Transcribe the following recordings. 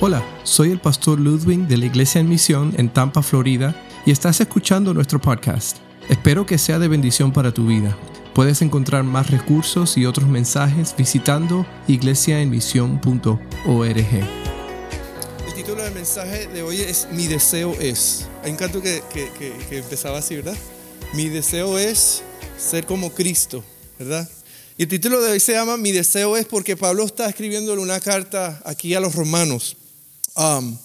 Hola, soy el pastor Ludwig de la Iglesia en Misión en Tampa, Florida, y estás escuchando nuestro podcast. Espero que sea de bendición para tu vida. Puedes encontrar más recursos y otros mensajes visitando iglesiaenmisión.org. El título del mensaje de hoy es Mi deseo es. Hay un canto que, que, que empezaba así, ¿verdad? Mi deseo es ser como Cristo, ¿verdad? Y el título de hoy se llama Mi deseo es porque Pablo está escribiéndole una carta aquí a los romanos. Um,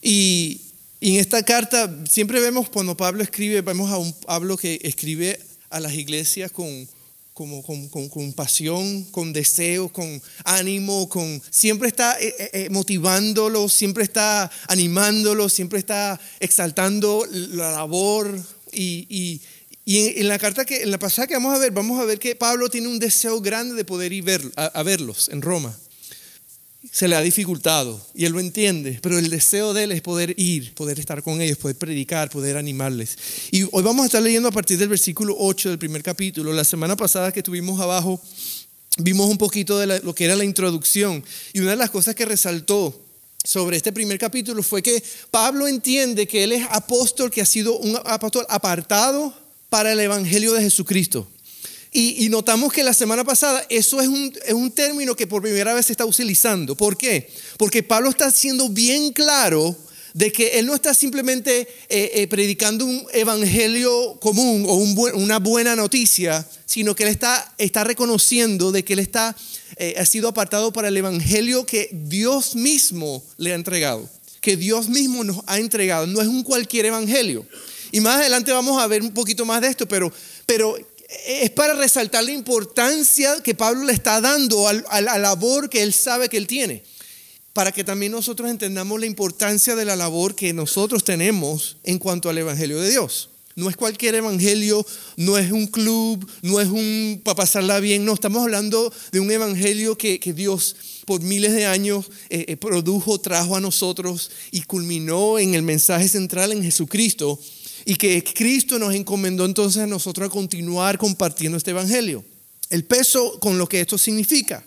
y, en esta carta siempre vemos cuando Pablo escribe, vemos a un Pablo que escribe a las iglesias con, como, con, con, pasión, con deseo, con ánimo, con siempre está eh, eh, eh, motivándolos, siempre está animándolos, siempre está exaltando la labor. Y, y, y en, la carta que en la pasada que vamos a ver, vamos a ver que Pablo tiene un deseo grande de poder ir ver, a verlos en Roma se le ha dificultado y él lo entiende, pero el deseo de él es poder ir, poder estar con ellos, poder predicar, poder animarles. Y hoy vamos a estar leyendo a partir del versículo 8 del primer capítulo. La semana pasada que estuvimos abajo, vimos un poquito de lo que era la introducción y una de las cosas que resaltó sobre este primer capítulo fue que Pablo entiende que él es apóstol, que ha sido un apóstol apartado para el Evangelio de Jesucristo. Y, notamos que la semana pasada eso es un, es un término que por primera vez se está utilizando. ¿Por qué? Porque Pablo está siendo bien claro de que él no está simplemente eh, eh, predicando un evangelio común o una buena noticia, sino que él está, está reconociendo de que él está, eh, ha sido apartado para el evangelio que Dios mismo le ha entregado, que Dios mismo nos ha entregado. No es un cualquier evangelio. Y más adelante vamos a ver un poquito más de esto, pero, pero es para resaltar la importancia que Pablo le está dando a la labor que él sabe que él tiene. Para que también nosotros entendamos la importancia de la labor que nosotros tenemos en cuanto al Evangelio de Dios. No es cualquier evangelio, no es un club, no es un para pasarla bien, no, estamos hablando de un evangelio que, Dios por miles de años eh, eh, produjo, trajo a nosotros y culminó en el mensaje central en Jesucristo y que Cristo nos encomendó entonces a nosotros a continuar compartiendo este evangelio. El peso con lo que esto significa.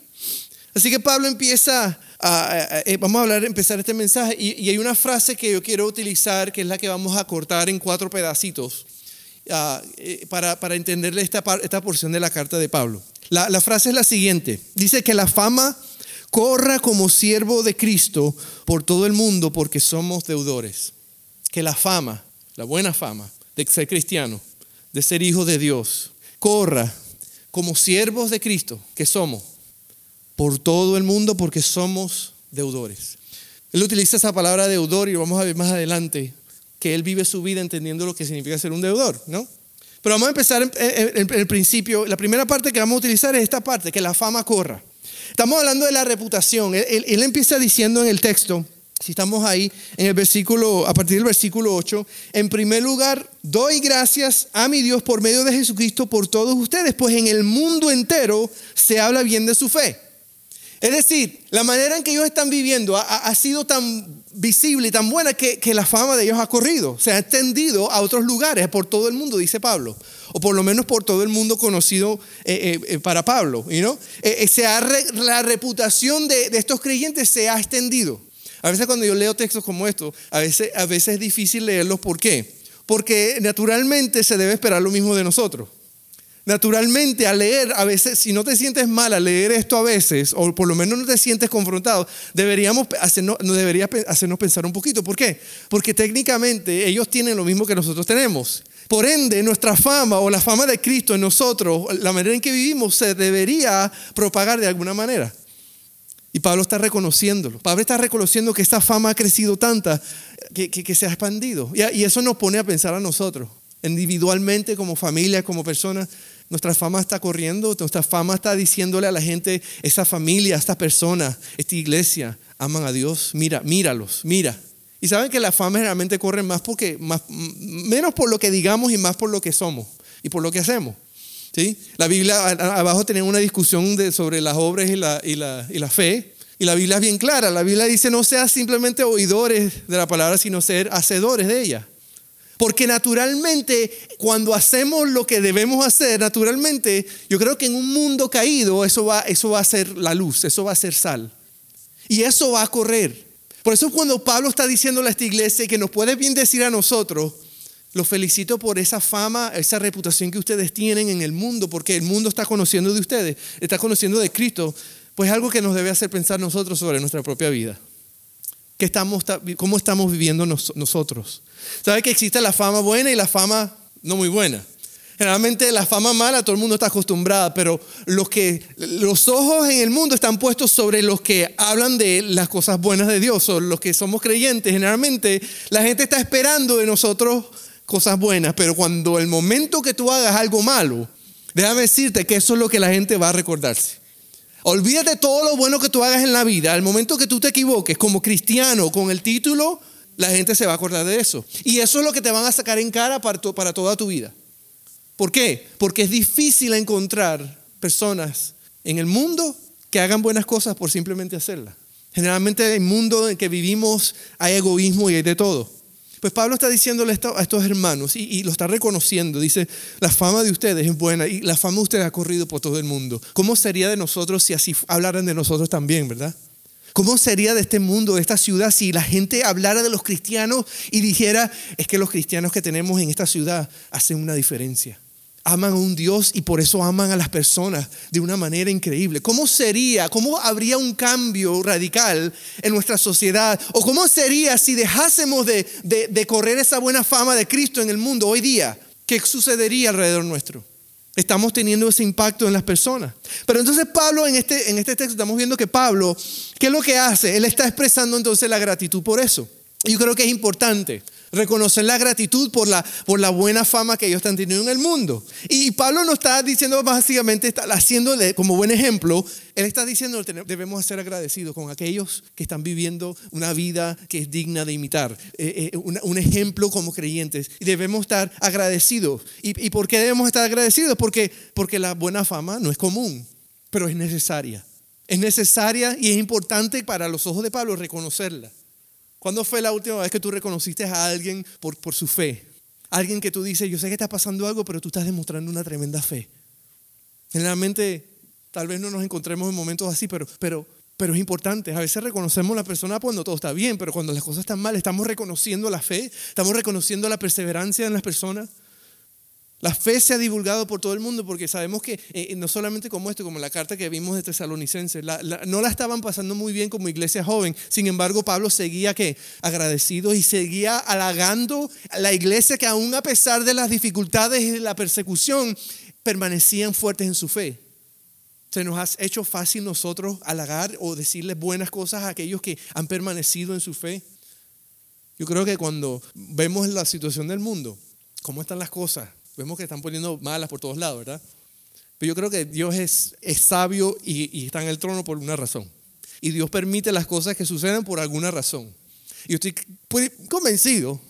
Así que Pablo empieza a, eh, vamos a hablar, empezar este mensaje y, hay una frase que yo quiero utilizar que es la que vamos a cortar en cuatro pedacitos ah, eh, para, para entenderle esta, esta porción de la carta de Pablo. La frase es la siguiente, dice que la fama corra como siervo de Cristo por todo el mundo porque somos deudores. Que la fama, la buena fama de ser cristiano, de ser hijo de Dios, corra como siervos de Cristo que somos por todo el mundo porque somos deudores. Él utiliza esa palabra deudor y lo vamos a ver más adelante, que él vive su vida entendiendo lo que significa ser un deudor, ¿no? Pero vamos a empezar en, el principio. La primera parte que vamos a utilizar es esta parte, que la fama corra. Estamos hablando de la reputación. él empieza diciendo en el texto, si estamos ahí en el versículo, a partir del versículo 8, en primer lugar, doy gracias a mi Dios por medio de Jesucristo por todos ustedes, pues en el mundo entero se habla bien de su fe. Es decir, la manera en que ellos están viviendo ha, sido tan visible y tan buena que, la fama de ellos ha corrido, se ha extendido a otros lugares, por todo el mundo, dice Pablo, o por lo menos por todo el mundo conocido eh, eh, eh, para Pablo. ¿no? se ha la reputación de estos creyentes se ha extendido. A veces cuando yo leo textos como estos, a veces, a veces es difícil leerlos. ¿Por qué? Porque naturalmente se debe esperar lo mismo de nosotros. Naturalmente, al leer, a veces, si no te sientes mal al leer esto a veces, o por lo menos no te sientes confrontado, deberíamos hacernos, debería hacernos pensar un poquito. ¿Por qué? Porque técnicamente ellos tienen lo mismo que nosotros tenemos. Por ende, nuestra fama o la fama de Cristo en nosotros, la manera en que vivimos, se debería propagar de alguna manera. Y Pablo está reconociéndolo. Pablo está reconociendo que esta fama ha crecido tanta que, se ha expandido. Y, eso nos pone a pensar a nosotros, individualmente, como familia, como personas. Nuestra fama está corriendo, nuestra fama está diciéndole a la gente, esa familia, esta persona, esta iglesia, aman a Dios, mira, míralos, mira. Y saben que la fama realmente corre más porque, más, menos por lo que digamos y más por lo que somos y por lo que hacemos. La Biblia, abajo tenía una discusión de, sobre las obras y la, y, la, y la fe. Y la Biblia es bien clara. La Biblia dice no seas simplemente oidores de la palabra, sino ser hacedores de ella. Porque naturalmente, cuando hacemos lo que debemos hacer, naturalmente, yo creo que en un mundo caído, eso va, eso va a ser la luz, eso va a ser sal. Y eso va a correr. Por eso cuando Pablo está diciéndole a esta iglesia que nos puede bien decir a nosotros, los felicito por esa fama, esa reputación que ustedes tienen en el mundo, porque el mundo está conociendo de ustedes, está conociendo de Cristo, pues algo que nos debe hacer pensar nosotros sobre nuestra propia vida. ¿Qué estamos, ¿Cómo estamos viviendo nosotros? ¿Sabe que existe la fama buena y la fama no muy buena? Generalmente la fama mala todo el mundo está acostumbrado, pero los, que, los ojos en el mundo están puestos sobre los que hablan de las cosas buenas de Dios, o los que somos creyentes. Generalmente la gente está esperando de nosotros cosas buenas, pero cuando el momento que tú hagas algo malo, déjame decirte que eso es lo que la gente va a recordarse. Olvídate todo lo bueno que tú hagas en la vida. Al momento que tú te equivoques como cristiano con el título, la gente se va a acordar de eso. Y eso es lo que te van a sacar en cara para, para toda tu vida. ¿Por qué? Porque es difícil encontrar personas en el mundo que hagan buenas cosas por simplemente hacerlas. Generalmente en el mundo en que vivimos hay egoísmo y hay de todo. Pues Pablo está diciéndole a estos hermanos y, lo está reconociendo. Dice, la fama de ustedes es buena y la fama de ustedes ha corrido por todo el mundo. ¿Cómo sería de nosotros si así hablaran de nosotros también, verdad? ¿Cómo sería de este mundo, de esta ciudad, si la gente hablara de los cristianos y dijera, es que los cristianos que tenemos en esta ciudad hacen una diferencia? Aman a un Dios y por eso aman a las personas de una manera increíble. ¿Cómo sería, cómo habría un cambio radical en nuestra sociedad? ¿O cómo sería si dejásemos de, de, correr esa buena fama de Cristo en el mundo hoy día? ¿Qué sucedería alrededor nuestro? Estamos teniendo ese impacto en las personas. Pero entonces Pablo en este, en este texto estamos viendo que Pablo, ¿qué es lo que hace? Él está expresando entonces la gratitud por eso. Yo creo que es importante reconocer la gratitud por la, por la buena fama que ellos están teniendo en el mundo. Y Pablo no está diciendo básicamente, está haciéndole como buen ejemplo, él está diciendo debemos ser agradecidos con aquellos que están viviendo una vida que es digna de imitar, eh, eh, un, ejemplo como creyentes. Y debemos estar agradecidos. ¿Y, por qué debemos estar agradecidos? Porque, porque la buena fama no es común, pero es necesaria. Es necesaria y es importante para los ojos de Pablo reconocerla. ¿Cuándo fue la última vez que tú reconociste a alguien por, por su fe? Alguien que tú dices, yo sé que está pasando algo, pero tú estás demostrando una tremenda fe. Generalmente, tal vez no nos encontremos en momentos así, pero, pero, pero es importante. A veces reconocemos a la persona cuando todo está bien, pero cuando las cosas están mal, estamos reconociendo la fe, estamos reconociendo la perseverancia en las personas. La fe se ha divulgado por todo el mundo porque sabemos que eh, no solamente como esto, como la carta que vimos de Tesalonicenses, no la estaban pasando muy bien como iglesia joven. Sin embargo, Pablo seguía que agradecido y seguía halagando a la iglesia que aún a pesar de las dificultades y de la persecución, permanecían fuertes en su fe. Se nos ha hecho fácil nosotros halagar o decirles buenas cosas a aquellos que han permanecido en su fe. Yo creo que cuando vemos la situación del mundo, cómo están las cosas, Vemos que están poniendo malas por todos lados, ¿verdad? Pero yo creo que Dios es, es sabio y, y está en el trono por una razón. Y Dios permite las cosas que suceden por alguna razón. Y estoy convencido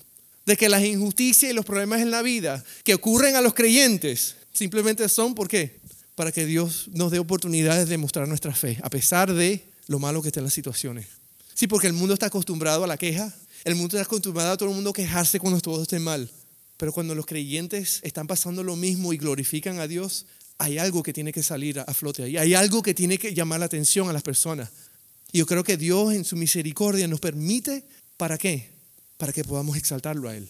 de que las injusticias y los problemas en la vida que ocurren a los creyentes simplemente son, ¿por qué? Para que Dios nos dé oportunidades de mostrar nuestra fe, a pesar de lo malo que estén las situaciones. Sí, porque el mundo está acostumbrado a la queja, el mundo está acostumbrado a todo el mundo quejarse cuando todo esté mal. Pero cuando los creyentes están pasando lo mismo y glorifican a Dios, hay algo que tiene que salir a flote ahí. Hay algo que tiene que llamar la atención a las personas. Y yo creo que Dios en su misericordia nos permite, ¿para qué? Para que podamos exaltarlo a Él.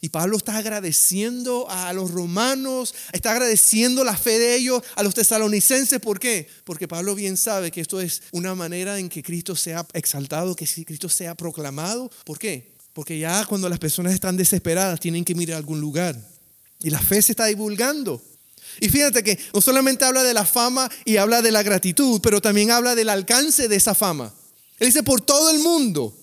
Y Pablo está agradeciendo a los romanos, está agradeciendo la fe de ellos, a los tesalonicenses. ¿Por qué? Porque Pablo bien sabe que esto es una manera en que Cristo sea exaltado, que Cristo sea proclamado. ¿Por qué? Porque ya cuando las personas están desesperadas tienen que mirar a algún lugar. Y la fe se está divulgando. Y fíjate que no solamente habla de la fama y habla de la gratitud, pero también habla del alcance de esa fama. Él dice, por todo el mundo,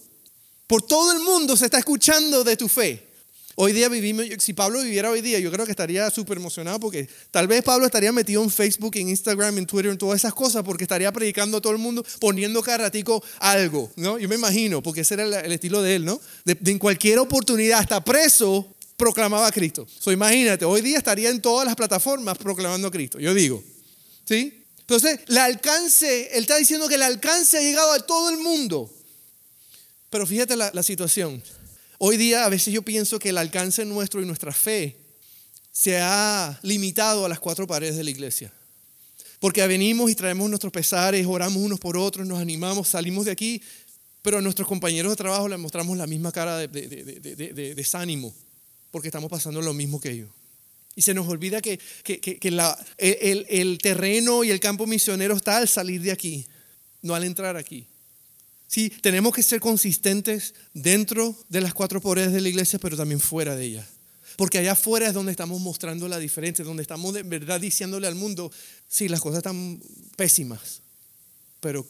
por todo el mundo se está escuchando de tu fe. Hoy día vivimos, si Pablo viviera hoy día, yo creo que estaría súper emocionado porque tal vez Pablo estaría metido en Facebook, en Instagram, en Twitter, en todas esas cosas porque estaría predicando a todo el mundo, poniendo cada ratico algo, ¿no? Yo me imagino, porque ese era el, estilo de él, ¿no? De, en cualquier oportunidad, hasta preso, proclamaba a Cristo. So, imagínate, hoy día estaría en todas las plataformas proclamando a Cristo, yo digo, ¿sí? Entonces, el alcance, él está diciendo que el alcance ha llegado a todo el mundo. Pero fíjate la, la situación. Hoy día a veces yo pienso que el alcance nuestro y nuestra fe se ha limitado a las cuatro paredes de la iglesia. Porque venimos y traemos nuestros pesares, oramos unos por otros, nos animamos, salimos de aquí Pero a nuestros compañeros de trabajo les mostramos la misma cara de, de desánimo, porque estamos pasando lo mismo que ellos. Y se nos olvida que, el, terreno y el campo misionero está al salir de aquí, no al entrar aquí. Sí, tenemos que ser consistentes dentro de las cuatro paredes de la iglesia, pero también fuera de ella. Porque allá afuera es donde estamos mostrando la diferencia, donde estamos de verdad diciéndole al mundo, sí, las cosas están pésimas, pero,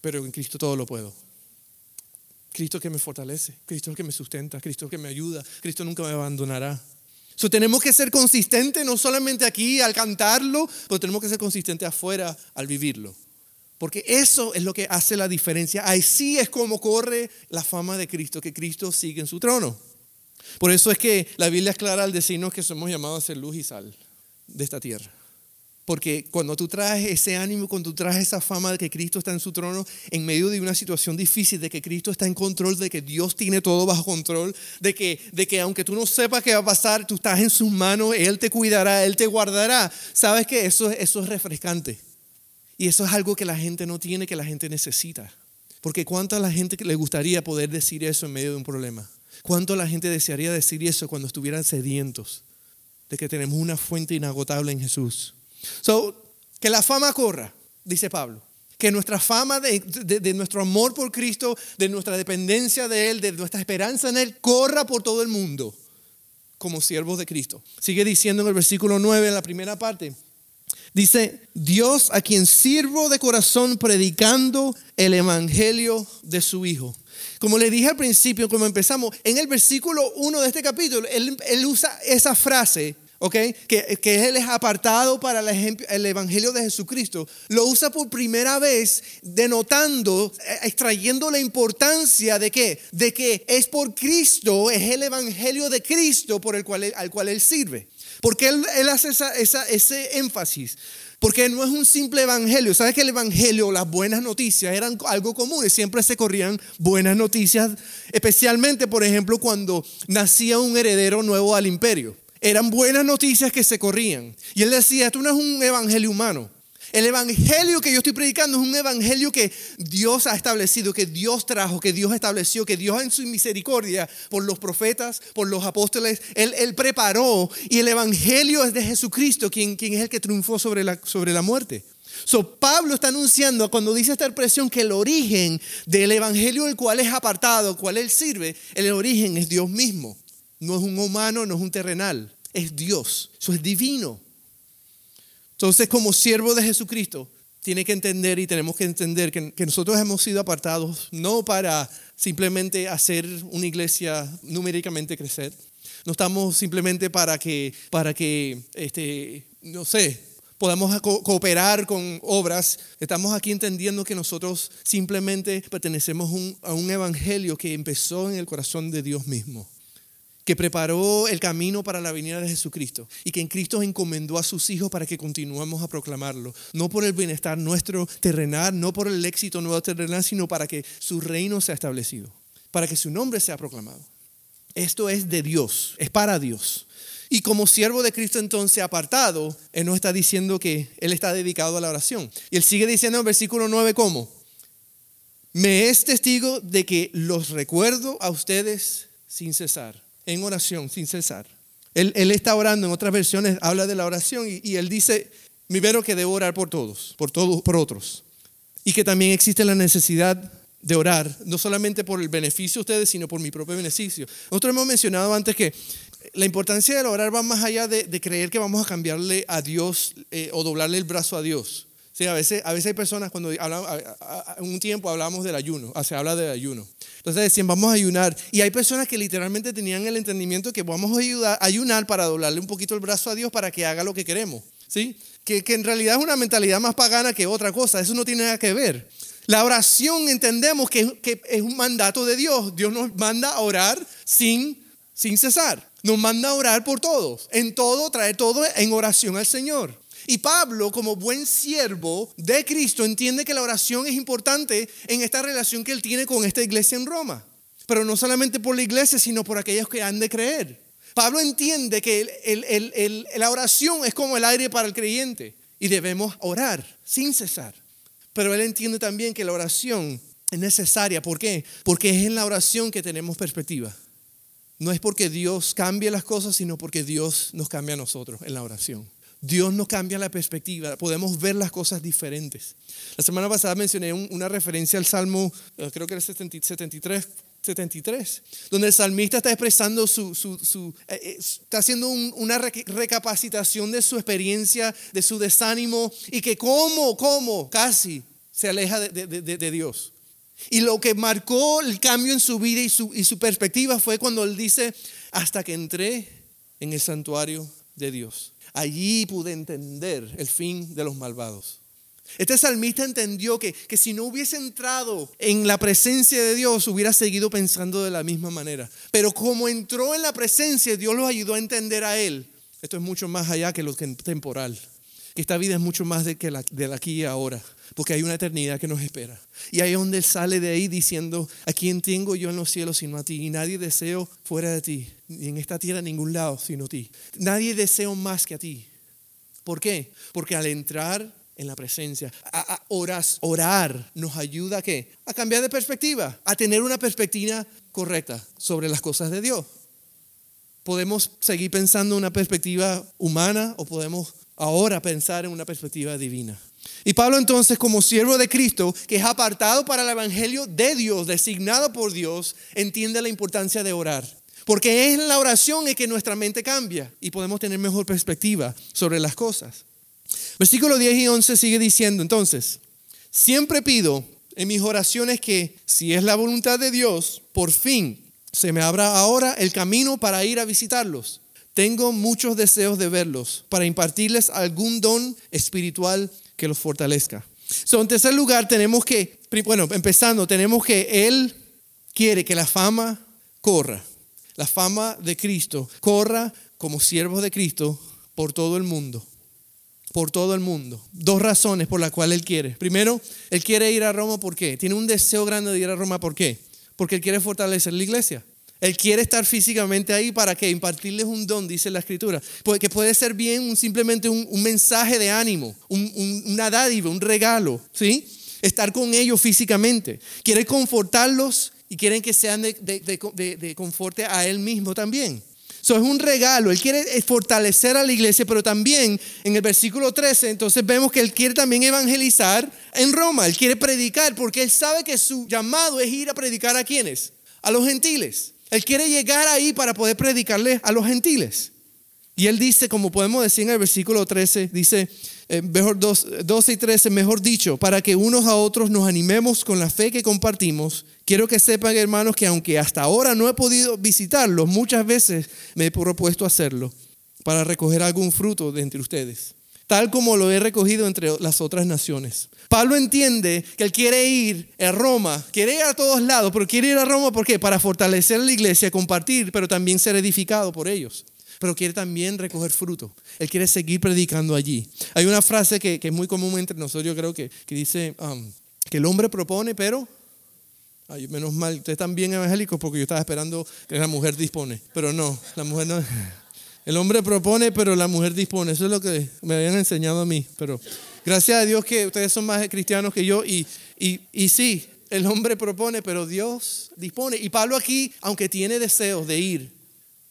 pero en Cristo todo lo puedo. Cristo que me fortalece, Cristo que me sustenta, Cristo que me ayuda, Cristo nunca me abandonará. So, tenemos que ser consistentes no solamente aquí al cantarlo, pero tenemos que ser consistentes afuera al vivirlo. Porque eso es lo que hace la diferencia. Así es como corre la fama de Cristo, que Cristo sigue en su trono. Por eso es que la Biblia es clara al decirnos que somos llamados a ser luz y sal de esta tierra. Porque cuando tú traes ese ánimo, cuando tú traes esa fama de que Cristo está en su trono, en medio de una situación difícil, de que Cristo está en control, de que Dios tiene todo bajo control, de que, de que aunque tú no sepas qué va a pasar, tú estás en sus manos, Él te cuidará, Él te guardará. ¿Sabes que eso, eso es refrescante? Y eso es algo que la gente no tiene, que la gente necesita. Porque ¿cuánto a la gente le gustaría poder decir eso en medio de un problema? ¿Cuánto la gente desearía decir eso cuando estuvieran sedientos? De que tenemos una fuente inagotable en Jesús. So, que la fama corra, dice Pablo. Que nuestra fama de, de, nuestro amor por Cristo, de nuestra dependencia de Él, de nuestra esperanza en Él, corra por todo el mundo como siervos de Cristo. Sigue diciendo en el versículo 9, en la primera parte. Dice, Dios a quien sirvo de corazón predicando el evangelio de su Hijo. Como le dije al principio, como empezamos, en el versículo 1 de este capítulo, él, él usa esa frase que, que, Él es apartado para el, el, Evangelio de Jesucristo, lo usa por primera vez denotando, eh, extrayendo la importancia de que, de que es por Cristo, es el Evangelio de Cristo por el cual, al cual Él sirve. Porque Él, él hace esa, ese énfasis. Porque no es un simple evangelio. ¿Sabes que el evangelio, las buenas noticias eran algo común y siempre se corrían buenas noticias, especialmente, por ejemplo, cuando nacía un heredero nuevo al imperio? eran buenas noticias que se corrían. Y él decía, esto no es un evangelio humano. El evangelio que yo estoy predicando es un evangelio que Dios ha establecido, que Dios trajo, que Dios estableció, que Dios en su misericordia por los profetas, por los apóstoles, Él, preparó. Y el evangelio es de Jesucristo, quien, quien es el que triunfó sobre la, muerte. So, Pablo está anunciando cuando dice esta expresión que el origen del evangelio del cual es apartado, el cual él sirve, el origen es Dios mismo. No es un humano, no es un terrenal es Dios, eso es divino. Entonces, como siervo de Jesucristo, tiene que entender y tenemos que entender que, nosotros hemos sido apartados no para simplemente hacer una iglesia numéricamente crecer, no estamos simplemente para que, para que este, no sé, podamos cooperar con obras. Estamos aquí entendiendo que nosotros simplemente pertenecemos a un evangelio que empezó en el corazón de Dios mismo que preparó el camino para la venida de Jesucristo y que en Cristo encomendó a sus hijos para que continuemos a proclamarlo, no por el bienestar nuestro terrenal, no por el éxito nuevo terrenal, sino para que su reino sea establecido, para que su nombre sea proclamado. Esto es de Dios, es para Dios. Y como siervo de Cristo entonces apartado, Él no está diciendo que Él está dedicado a la oración. Y Él sigue diciendo en versículo 9 cómo. Me es testigo de que los recuerdo a ustedes sin cesar en oración sin cesar. Él, está orando, en otras versiones habla de la oración y, él dice, mi vero que debo orar por todos, por todos, por otros. Y que también existe la necesidad de orar, no solamente por el beneficio de ustedes, sino por mi propio beneficio. Nosotros hemos mencionado antes que la importancia del orar va más allá de, creer que vamos a cambiarle a Dios eh, o doblarle el brazo a Dios. Sí, a veces, a veces hay personas cuando en un tiempo hablamos del ayuno, se habla del ayuno. Entonces decían, vamos a ayunar. Y hay personas que literalmente tenían el entendimiento que vamos a ayudar, ayunar para doblarle un poquito el brazo a Dios para que haga lo que queremos. ¿Sí? Que, que en realidad es una mentalidad más pagana que otra cosa. Eso no tiene nada que ver. La oración entendemos que, que, es un mandato de Dios. Dios nos manda a orar sin, sin cesar. Nos manda a orar por todos. En todo, traer todo en oración al Señor. Y Pablo, como buen siervo de Cristo, entiende que la oración es importante en esta relación que él tiene con esta iglesia en Roma. Pero no solamente por la iglesia, sino por aquellos que han de creer. Pablo entiende que la oración es como el aire para el creyente y debemos orar sin cesar. Pero él entiende también que la oración es necesaria. ¿Por qué? Porque es en la oración que tenemos perspectiva. No es porque Dios cambie las cosas, sino porque Dios nos cambia a nosotros en la oración. Dios nos cambia la perspectiva, podemos ver las cosas diferentes. La semana pasada mencioné una referencia al Salmo, eh, creo que era 73, 73, donde el salmista está expresando su, su, eh, eh, está haciendo una recapacitación de su experiencia, de su desánimo y que como, como, casi se aleja de, de, Dios. Y lo que marcó el cambio en su vida y su, y su perspectiva fue cuando él dice, hasta que entré en el santuario de Dios. Allí pude entender el fin de los malvados. Este salmista entendió que, que, si no hubiese entrado en la presencia de Dios, hubiera seguido pensando de la misma manera. Pero como entró en la presencia, Dios lo ayudó a entender a él. Esto es mucho más allá que lo temporal. Esta vida es mucho más de que la, de aquí y ahora, porque hay una eternidad que nos espera. Y ahí es donde él sale de ahí diciendo, a quién tengo yo en los cielos sino a ti, y nadie deseo fuera de ti, ni en esta tierra ningún lado sino a ti. Nadie deseo más que a ti. ¿Por qué? Porque al entrar en la presencia. A, orar nos ayuda a qué? A cambiar de perspectiva, a tener una perspectiva correcta sobre las cosas de Dios. Podemos seguir pensando en una perspectiva humana o podemos ahora pensar en una perspectiva divina. Y Pablo entonces, como siervo de Cristo, que es apartado para el Evangelio de Dios, designado por Dios, entiende la importancia de orar. Porque es en la oración en que nuestra mente cambia y podemos tener mejor perspectiva sobre las cosas. Versículo 10 y 11 sigue diciendo, entonces, siempre pido en mis oraciones que, si es la voluntad de Dios, por fin se me abra ahora el camino para ir a visitarlos. Tengo muchos deseos de verlos, para impartirles algún don espiritual que los fortalezca. So, en tercer lugar, tenemos que, bueno, empezando, tenemos que Él quiere que la fama corra, la fama de Cristo corra como siervos de Cristo por todo el mundo por todo el mundo. Dos razones por las cuales Él quiere. Primero, Él quiere ir a Roma, ¿por qué? Tiene un deseo grande de ir a Roma, ¿por qué? Porque Él quiere fortalecer la iglesia. Él quiere estar físicamente ahí para que impartirles un don, dice la escritura. Que puede ser bien simplemente un, mensaje de ánimo, una dádiva, un regalo, ¿sí? Estar con ellos físicamente. Quiere confortarlos y quieren que sean de, de, de conforte a Él mismo también. Eso es un regalo. Él quiere fortalecer a la iglesia, pero también en el versículo 13, entonces vemos que él quiere también evangelizar en Roma. Él quiere predicar porque él sabe que su llamado es ir a predicar a quienes? A los gentiles. Él quiere llegar ahí para poder predicarle a los gentiles. Y él dice, como podemos decir en el versículo 13, dice, eh, mejor 12 y 13, mejor dicho, para que unos a otros nos animemos con la fe que compartimos. Quiero que sepan, hermanos, que aunque hasta ahora no he podido visitarlos, muchas veces me he propuesto hacerlo para recoger algún fruto de entre ustedes, tal como lo he recogido entre las otras naciones. Pablo entiende que él quiere ir a Roma, quiere ir a todos lados, pero quiere ir a Roma ¿por qué? Para fortalecer la iglesia, compartir, pero también ser edificado por ellos pero quiere también recoger fruto. Él quiere seguir predicando allí. Hay una frase que, es muy común entre nosotros, yo creo que, que dice um, que el hombre propone, pero... Ay, menos mal, ustedes están bien evangélicos porque yo estaba esperando que la mujer dispone, pero no, la mujer no. El hombre propone, pero la mujer dispone. Eso es lo que me habían enseñado a mí. Pero gracias a Dios que ustedes son más cristianos que yo. Y, y, y sí, el hombre propone, pero Dios dispone. Y Pablo aquí, aunque tiene deseos de ir,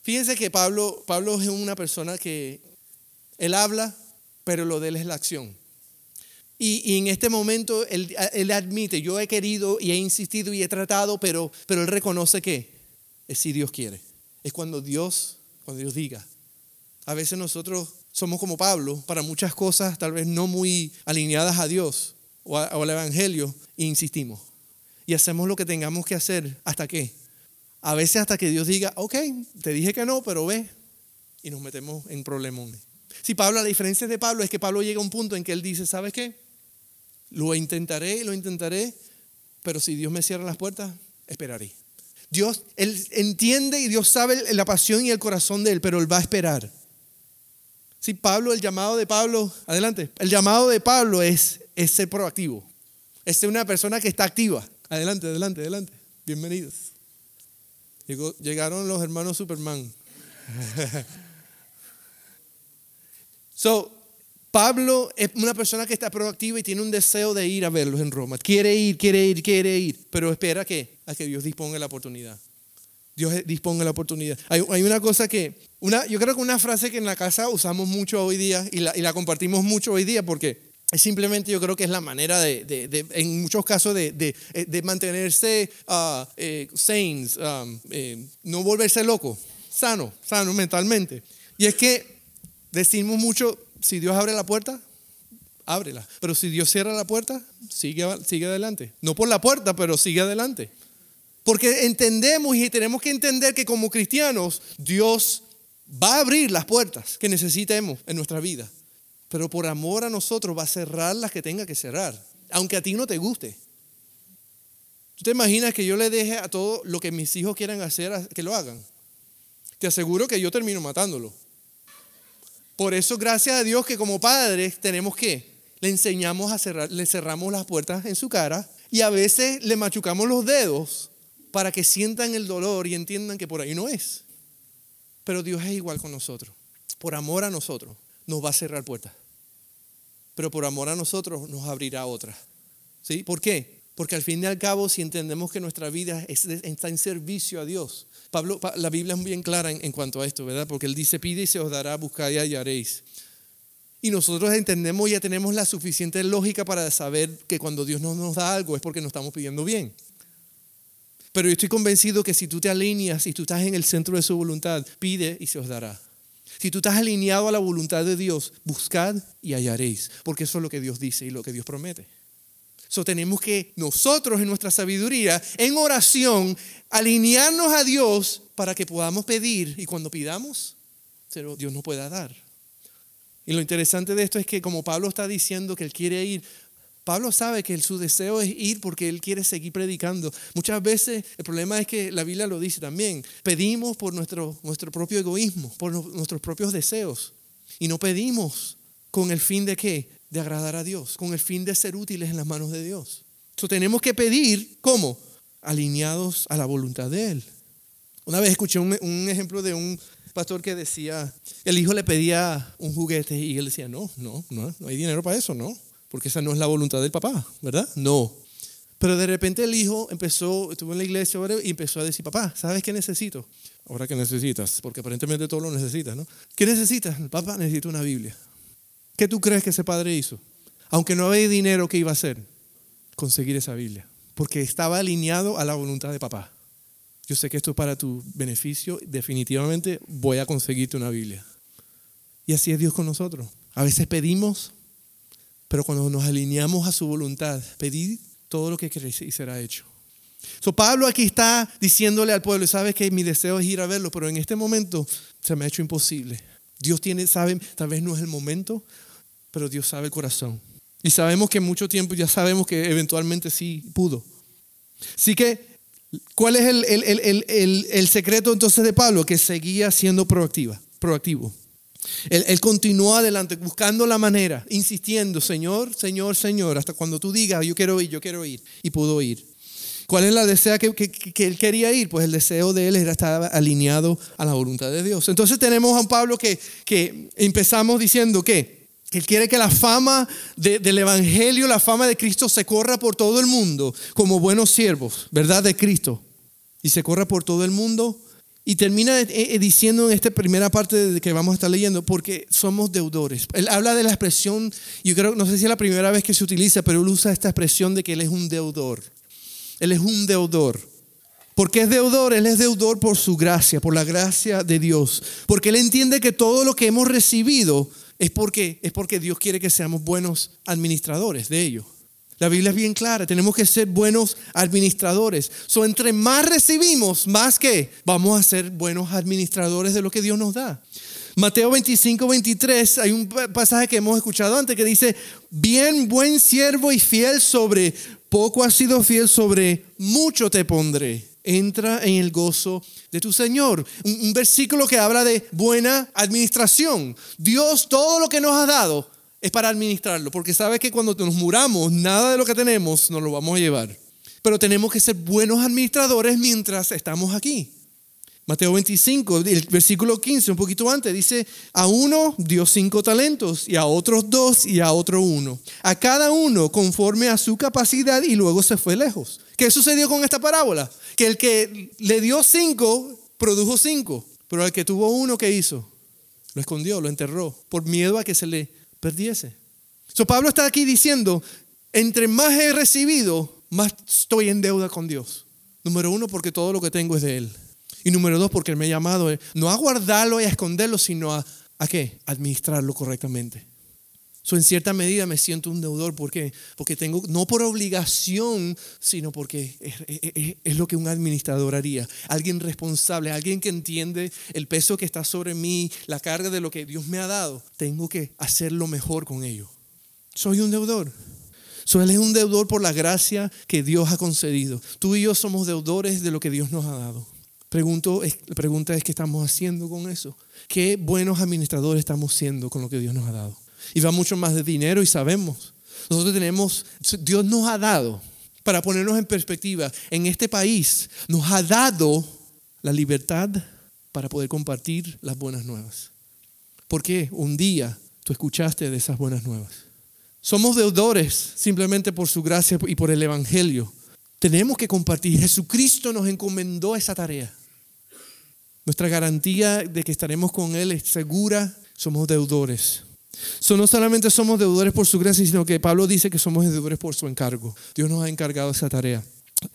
Fíjense que Pablo, Pablo es una persona que él habla, pero lo de él es la acción. Y, en este momento él, él, admite, yo he querido y he insistido y he tratado, pero, pero él reconoce que es si Dios quiere. Es cuando Dios, cuando Dios diga. A veces nosotros somos como Pablo para muchas cosas tal vez no muy alineadas a Dios o, o al Evangelio e insistimos. Y hacemos lo que tengamos que hacer hasta qué? A veces hasta que Dios diga, ok, te dije que no, pero ve. Y nos metemos en problemones. Si Pablo, la diferencia de Pablo es que Pablo llega a un punto en que él dice, ¿sabes qué? Lo intentaré, lo intentaré, pero si Dios me cierra las puertas, esperaré. Dios, él entiende y Dios sabe la pasión y el corazón de él, pero él va a esperar. Si Pablo, el llamado de Pablo, adelante, el llamado de Pablo es, es ser proactivo, es ser una persona que está activa. Adelante, adelante, adelante. Bienvenidos llegaron los hermanos Superman. so, Pablo es una persona que está proactiva y tiene un deseo de ir a verlos en Roma. Quiere ir, quiere ir, quiere ir, pero espera que, a que Dios disponga la oportunidad. Dios disponga la oportunidad. Hay, una cosa que, una, yo creo que una frase que en la casa usamos mucho hoy día y la, compartimos mucho hoy día porque es simplemente yo creo que es la manera de, en muchos casos de, mantenerse uh, eh, um, eh, no volverse loco, sano, sano mentalmente. Y es que decimos mucho, si Dios abre la puerta, ábrela. Pero si Dios cierra la puerta, sigue, sigue adelante. No por la puerta, pero sigue adelante. Porque entendemos y tenemos que entender que como cristianos, Dios va a abrir las puertas que necesitemos en nuestra vida. Pero por amor a nosotros va a cerrar las que tenga que cerrar, aunque a ti no te guste. ¿Tú te imaginas que yo le deje a todo lo que mis hijos quieran hacer que lo hagan? Te aseguro que yo termino matándolo. Por eso, gracias a Dios que como padres tenemos que, le enseñamos a cerrar, le cerramos las puertas en su cara y a veces le machucamos los dedos para que sientan el dolor y entiendan que por ahí no es. Pero Dios es igual con nosotros. Por amor a nosotros nos va a cerrar puertas. Pero por amor a nosotros nos abrirá otras. ¿Sí? ¿Por qué? Porque al fin y al cabo, si entendemos que nuestra vida está en servicio a Dios, Pablo, la Biblia es bien clara en, cuanto a esto, ¿verdad? Porque él dice, pide y se os dará, buscad y hallaréis. Y nosotros entendemos, ya tenemos la suficiente lógica para saber que cuando Dios no nos da algo es porque nos estamos pidiendo bien. Pero yo estoy convencido que si tú te alineas y tú estás en el centro de su voluntad, pide y se os dará. Si tú estás alineado a la voluntad de Dios, buscad y hallaréis, porque eso es lo que Dios dice y lo que Dios promete. So, tenemos que nosotros en nuestra sabiduría, en oración, alinearnos a Dios para que podamos pedir y cuando pidamos, Dios nos pueda dar. Y lo interesante de esto es que como Pablo está diciendo que él quiere ir, Pablo sabe que su deseo es ir porque él quiere seguir predicando. Muchas veces el problema es que la Biblia lo dice también. Pedimos por nuestro, nuestro propio egoísmo, por nuestros propios deseos. Y no pedimos con el fin de qué? De agradar a Dios, con el fin de ser útiles en las manos de Dios. Entonces tenemos que pedir, ¿cómo? Alineados a la voluntad de Él. Una vez escuché un, ejemplo de un pastor que decía, el hijo le pedía un juguete y él decía, no, no, no, no hay dinero para eso, no, porque esa no es la voluntad del papá, ¿verdad? No. Pero de repente el hijo empezó, estuvo en la iglesia y empezó a decir, papá, ¿sabes qué necesito? Ahora que necesitas, porque aparentemente todo lo necesitas, ¿no? ¿Qué necesitas? Papá, necesito una Biblia. ¿Qué tú crees que ese padre hizo? Aunque no había dinero, ¿qué iba a hacer? Conseguir esa Biblia. Porque estaba alineado a la voluntad de papá. Yo sé que esto es para tu beneficio. Definitivamente voy a conseguirte una Biblia. Y así es Dios con nosotros. A veces pedimos, pero cuando nos alineamos a su voluntad, pedid todo lo que queréis y será hecho. So, Pablo aquí está diciéndole al pueblo, sabes que mi deseo es ir a verlo, pero en este momento se me ha hecho imposible. Dios tiene, sabe, tal vez no es el momento, pero Dios sabe el corazón. Y sabemos que mucho tiempo ya sabemos que eventualmente sí pudo. Así que, ¿cuál es el, secreto entonces de Pablo? Que seguía siendo proactiva, proactivo. Él, él, continuó adelante, buscando la manera, insistiendo, Señor, Señor, Señor, hasta cuando tú digas, yo quiero ir, yo quiero ir. Y pudo ir. ¿Cuál es la desea que, que, él quería ir? Pues el deseo de él era estar alineado a la voluntad de Dios. Entonces tenemos a un Pablo que, que empezamos diciendo que él quiere que la fama del Evangelio, la fama de Cristo se corra por todo el mundo como buenos siervos, ¿verdad? De Cristo. Y se corra por todo el mundo. Y termina eh, eh, diciendo en esta primera parte de que vamos a estar leyendo, porque somos deudores. Él habla de la expresión, yo creo, no sé si es la primera vez que se utiliza, pero él usa esta expresión de que él es un deudor. Él es un deudor. ¿Por qué es deudor? Él es deudor por su gracia, por la gracia de Dios. Porque él entiende que todo lo que hemos recibido es porque, es porque Dios quiere que seamos buenos administradores de ello. La Biblia es bien clara, tenemos que ser buenos administradores. So, entre más recibimos, más que vamos a ser buenos administradores de lo que Dios nos da. Mateo 25, 23, hay un pasaje que hemos escuchado antes que dice, bien buen siervo y fiel sobre poco has sido fiel sobre mucho te pondré entra en el gozo de tu Señor. Un, versículo que habla de buena administración. Dios todo lo que nos ha dado es para administrarlo, porque sabe que cuando nos muramos, nada de lo que tenemos nos lo vamos a llevar. Pero tenemos que ser buenos administradores mientras estamos aquí. Mateo 25, el versículo 15, un poquito antes, dice, a uno dio cinco talentos y a otros dos y a otro uno. A cada uno conforme a su capacidad y luego se fue lejos. ¿Qué sucedió con esta parábola? Que el que le dio cinco, produjo cinco, pero el que tuvo uno, ¿qué hizo? Lo escondió, lo enterró, por miedo a que se le perdiese. So Pablo está aquí diciendo, entre más he recibido, más estoy en deuda con Dios. Número uno, porque todo lo que tengo es de Él. Y número dos, porque Él me ha llamado eh, no a guardarlo y a esconderlo, sino a, ¿a qué? Administrarlo correctamente. So, en cierta medida me siento un deudor. ¿Por qué? Porque tengo, no por obligación, sino porque es, es, lo que un administrador haría. Alguien responsable, alguien que entiende el peso que está sobre mí, la carga de lo que Dios me ha dado. Tengo que hacerlo mejor con ello. Soy un deudor. So, él es un deudor por la gracia que Dios ha concedido. Tú y yo somos deudores de lo que Dios nos ha dado. Pregunto, la pregunta es qué estamos haciendo con eso. ¿Qué buenos administradores estamos siendo con lo que Dios nos ha dado? Y va mucho más de dinero y sabemos. Nosotros tenemos, Dios nos ha dado, para ponernos en perspectiva, en este país nos ha dado la libertad para poder compartir las buenas nuevas. Porque un día tú escuchaste de esas buenas nuevas. Somos deudores simplemente por su gracia y por el Evangelio. Tenemos que compartir. Jesucristo nos encomendó esa tarea. Nuestra garantía de que estaremos con Él es segura. Somos deudores. no solamente somos deudores por su gracia, sino que Pablo dice que somos deudores por su encargo. Dios nos ha encargado esa tarea.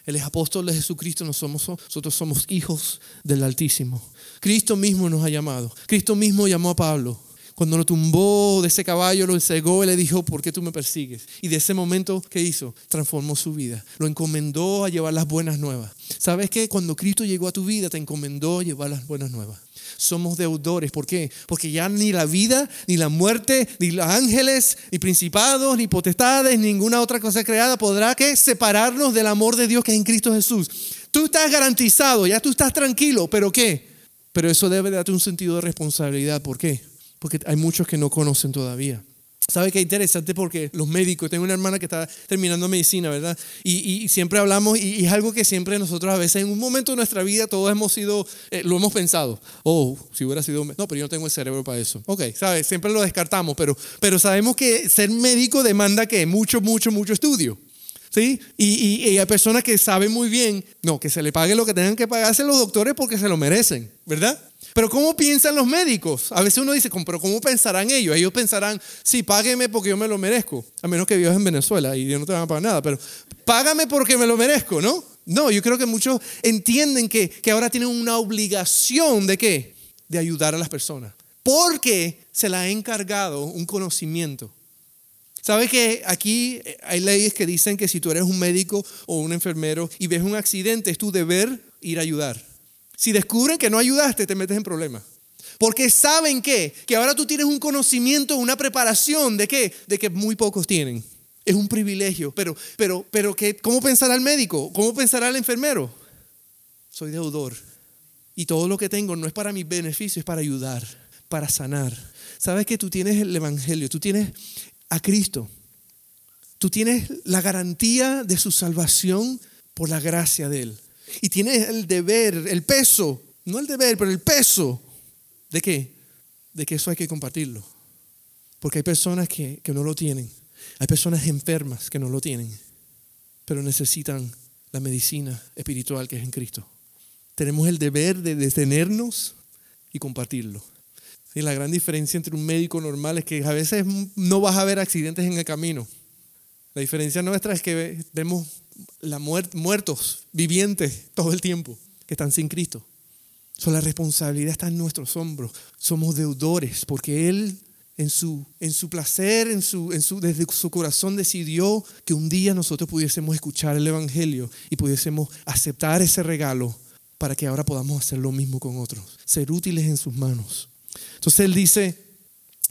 Él es apóstol de Jesucristo, nosotros somos hijos del Altísimo. Cristo mismo nos ha llamado. Cristo mismo llamó a Pablo. Cuando lo tumbó de ese caballo, lo cegó y le dijo, ¿por qué tú me persigues? Y de ese momento, ¿qué hizo? Transformó su vida. Lo encomendó a llevar las buenas nuevas. ¿Sabes qué? Cuando Cristo llegó a tu vida, te encomendó llevar las buenas nuevas. Somos deudores. ¿Por qué? Porque ya ni la vida, ni la muerte, ni los ángeles, ni principados, ni potestades, ninguna otra cosa creada podrá separarnos del amor de Dios que es en Cristo Jesús. Tú estás garantizado, ya tú estás tranquilo, pero ¿qué? Pero eso debe darte un sentido de responsabilidad. ¿Por qué? Porque hay muchos que no conocen todavía. ¿Sabe qué interesante? Porque los médicos, tengo una hermana que está terminando medicina, ¿verdad? Y, siempre hablamos, y, es algo que siempre nosotros a veces, en un momento de nuestra vida, todos hemos sido, eh, lo hemos pensado. Oh, si hubiera sido, no, pero yo no tengo el cerebro para eso. Ok, ¿sabes? Siempre lo descartamos, pero, pero sabemos que ser médico demanda que mucho, mucho, mucho estudio. ¿Sí? Y, y, hay personas que saben muy bien, no, que se le pague lo que tengan que pagarse los doctores porque se lo merecen, ¿verdad? Pero ¿cómo piensan los médicos? A veces uno dice, pero ¿cómo pensarán ellos? Ellos pensarán, sí, págueme porque yo me lo merezco. A menos que vivas en Venezuela y no te van a pagar nada, pero págame porque me lo merezco, ¿no? No, yo creo que muchos entienden que, que ahora tienen una obligación de qué? De ayudar a las personas. Porque se la ha encargado un conocimiento. ¿Sabes que aquí hay leyes que dicen que si tú eres un médico o un enfermero y ves un accidente, es tu deber ir a ayudar? Si descubren que no ayudaste, te metes en problemas. Porque saben que, que ahora tú tienes un conocimiento, una preparación de qué, de que muy pocos tienen. Es un privilegio, pero, pero, pero que, ¿cómo pensará el médico? ¿Cómo pensará el enfermero? Soy deudor y todo lo que tengo no es para mi beneficio, es para ayudar, para sanar. Sabes que tú tienes el evangelio, tú tienes a Cristo, tú tienes la garantía de su salvación por la gracia de él. Y tienes el deber, el peso, no el deber, pero el peso de qué? De que eso hay que compartirlo. Porque hay personas que, no lo tienen. Hay personas enfermas que no lo tienen, pero necesitan la medicina espiritual que es en Cristo. Tenemos el deber de detenernos y compartirlo. Y la gran diferencia entre un médico normal es que a veces no vas a ver accidentes en el camino. La diferencia nuestra es que vemos la muertos, vivientes todo el tiempo, que están sin Cristo. So, la responsabilidad está en nuestros hombros. Somos deudores porque Él en su, en su placer, en su, en su, desde su corazón decidió que un día nosotros pudiésemos escuchar el Evangelio y pudiésemos aceptar ese regalo para que ahora podamos hacer lo mismo con otros, ser útiles en sus manos. Entonces Él dice,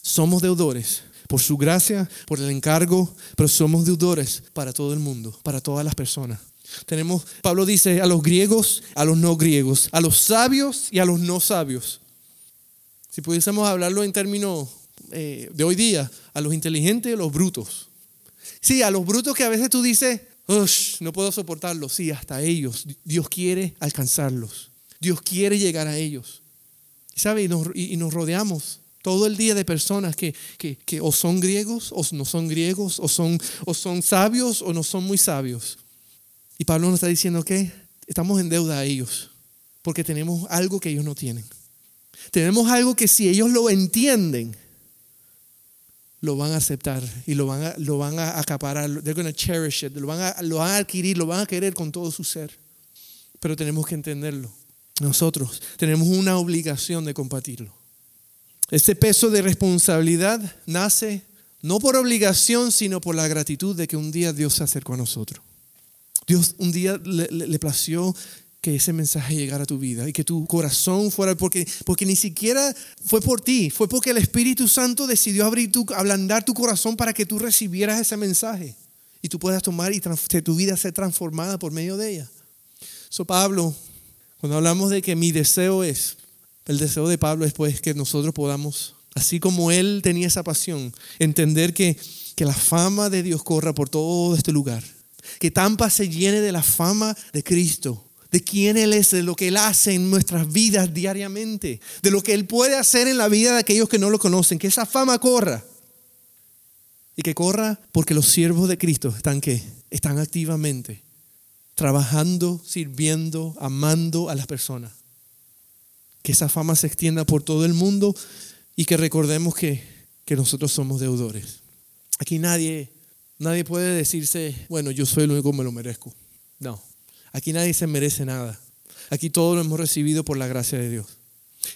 somos deudores, por su gracia, por el encargo, pero somos deudores para todo el mundo, para todas las personas. Tenemos, Pablo dice, a los griegos, a los no griegos, a los sabios y a los no sabios. Si pudiésemos hablarlo en términos eh, de hoy día, a los inteligentes y a los brutos. Sí, a los brutos que a veces tú dices, no puedo soportarlos. Sí, hasta ellos. Dios quiere alcanzarlos. Dios quiere llegar a ellos. ¿sabe? y, y nos rodeamos todo el día de personas que, que, que, o son griegos o no son griegos, o son, o son sabios o no son muy sabios. Y Pablo nos está diciendo que estamos en deuda a ellos, porque tenemos algo que ellos no tienen. Tenemos algo que si ellos lo entienden, lo van a aceptar y lo van a, lo van a acaparar. They're going to cherish it. Lo van, a, lo van a adquirir, lo van a querer con todo su ser. Pero tenemos que entenderlo. Nosotros tenemos una obligación de compartirlo. Este peso de responsabilidad nace no por obligación, sino por la gratitud de que un día Dios se acercó a nosotros. Dios un día le, plació que ese mensaje llegara a tu vida y que tu corazón fuera, porque, porque ni siquiera fue por ti, fue porque el Espíritu Santo decidió abrir tu, ablandar tu corazón para que tú recibieras ese mensaje y tú puedas tomar y tu vida ser transformada por medio de ella. So Pablo, cuando hablamos de que mi deseo es, el deseo de Pablo es pues que nosotros podamos, así como él tenía esa pasión, entender que, que la fama de Dios corra por todo este lugar, que Tampa se llene de la fama de Cristo de quién Él es, de lo que Él hace en nuestras vidas diariamente, de lo que Él puede hacer en la vida de aquellos que no lo conocen, que esa fama corra. Y que corra porque los siervos de Cristo están que están activamente trabajando, sirviendo, amando a las personas. Que esa fama se extienda por todo el mundo y que recordemos que, que nosotros somos deudores. Aquí nadie, nadie puede decirse, bueno, yo soy el único que me lo merezco. No. Aquí nadie se merece nada. Aquí todo lo hemos recibido por la gracia de Dios.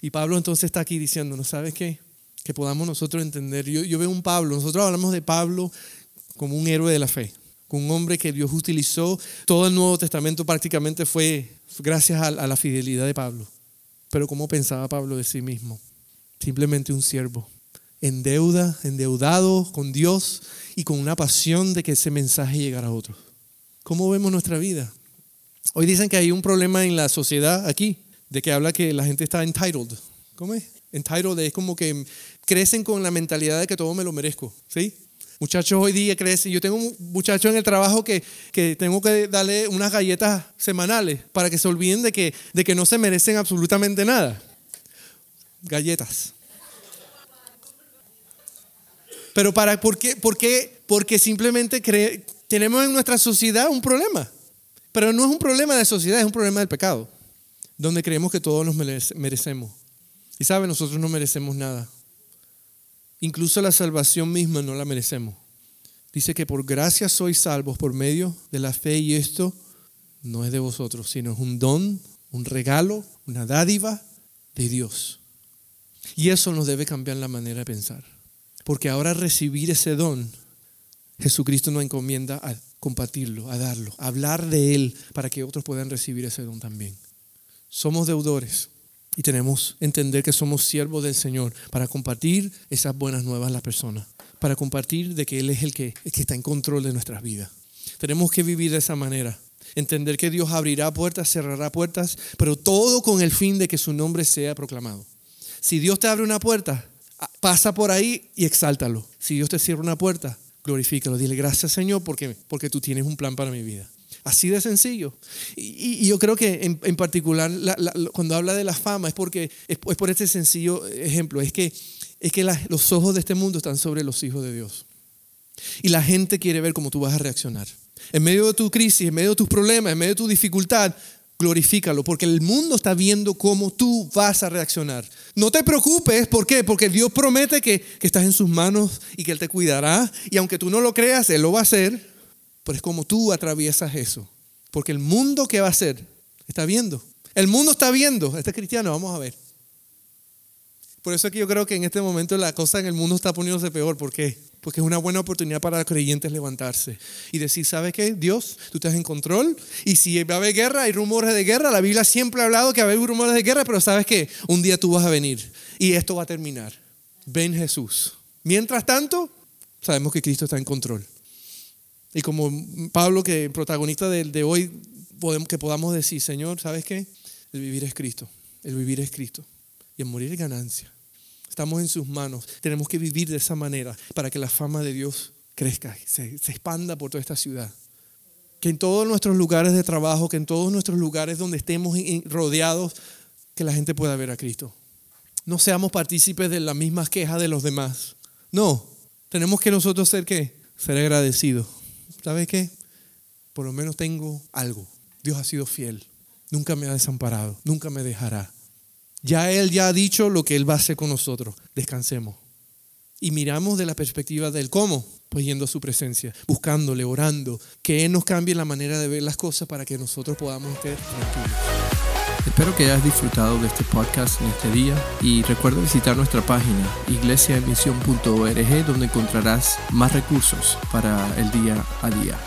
Y Pablo entonces está aquí diciendo, ¿no sabes qué? Que podamos nosotros entender. Yo, yo veo un Pablo, nosotros hablamos de Pablo como un héroe de la fe, como un hombre que Dios utilizó. Todo el Nuevo Testamento prácticamente fue gracias a la fidelidad de Pablo. Pero ¿cómo pensaba Pablo de sí mismo? Simplemente un siervo, en deuda, endeudado con Dios y con una pasión de que ese mensaje llegara a otros. ¿Cómo vemos nuestra vida? Hoy dicen que hay un problema en la sociedad aquí, de que habla que la gente está entitled. ¿Cómo es? Entitled es como que crecen con la mentalidad de que todo me lo merezco, ¿sí? Muchachos hoy día crecen. Yo tengo un muchacho en el trabajo que, que, tengo que darle unas galletas semanales para que se olviden de que, de que no se merecen absolutamente nada. Galletas. Pero para, ¿por qué? ¿Por qué? Porque simplemente tenemos en nuestra sociedad un problema. Pero no es un problema de sociedad, es un problema del pecado, donde creemos que todos nos merecemos. Y sabe, nosotros no merecemos nada. Incluso la salvación misma no la merecemos. Dice que por gracia sois salvos por medio de la fe y esto no es de vosotros, sino es un don, un regalo, una dádiva de Dios. Y eso nos debe cambiar la manera de pensar. Porque ahora recibir ese don, Jesucristo nos encomienda a compartirlo, a darlo, a hablar de Él para que otros puedan recibir ese don también. Somos deudores y tenemos que entender que somos siervos del Señor para compartir esas buenas nuevas a las personas, para compartir de que Él es el que, que está en control de nuestras vidas. Tenemos que vivir de esa manera, entender que Dios abrirá puertas, cerrará puertas, pero todo con el fin de que su nombre sea proclamado. Si Dios te abre una puerta, pasa por ahí y exáltalo. Si Dios te cierra una puerta, glorifícalo. Dile gracias Señor porque, porque tú tienes un plan para mi vida. Así de sencillo. Y, yo creo que en, en particular la, la, cuando habla de la fama es porque es, por este sencillo ejemplo. Es que, es que los ojos de este mundo están sobre los hijos de Dios. Y la gente quiere ver cómo tú vas a reaccionar. En medio de tu crisis, en medio de tus problemas, en medio de tu dificultad, glorifícalo, porque el mundo está viendo cómo tú vas a reaccionar. No te preocupes, ¿por qué? Porque Dios promete que, que, estás en sus manos y que Él te cuidará. Y aunque tú no lo creas, Él lo va a hacer. Pero es como tú atraviesas eso. Porque el mundo, ¿qué va a hacer? Está viendo. El mundo está viendo. Este cristiano, vamos a ver. Por eso es que yo creo que en este momento la cosa en el mundo está poniéndose peor. ¿Por qué? Porque es una buena oportunidad para creyentes levantarse y decir, ¿sabes qué? Dios, tú estás en control. Y si va a haber guerra, hay rumores de guerra. La Biblia siempre ha hablado que va a haber rumores de guerra, pero ¿sabes qué? Un día tú vas a venir y esto va a terminar. Ven Jesús. Mientras tanto, sabemos que Cristo está en control. Y como Pablo, que protagonista de, de hoy, podemos, que podamos decir, Señor, ¿sabes qué? El vivir es Cristo. El vivir es Cristo. Y el morir es ganancia. Estamos en sus manos. Tenemos que vivir de esa manera para que la fama de Dios crezca, se, se expanda por toda esta ciudad. Que en todos nuestros lugares de trabajo, que en todos nuestros lugares donde estemos rodeados, que la gente pueda ver a Cristo. No seamos partícipes de las mismas quejas de los demás. No, tenemos que nosotros ser qué? Ser agradecidos. ¿Sabes qué? Por lo menos tengo algo. Dios ha sido fiel. Nunca me ha desamparado. Nunca me dejará. Ya Él ya ha dicho lo que Él va a hacer con nosotros. Descansemos. Y miramos de la perspectiva del cómo, pues yendo a su presencia, buscándole, orando, que Él nos cambie la manera de ver las cosas para que nosotros podamos estar tranquilos. Espero que hayas disfrutado de este podcast en este día y recuerda visitar nuestra página iglesiaemisión.org donde encontrarás más recursos para el día a día.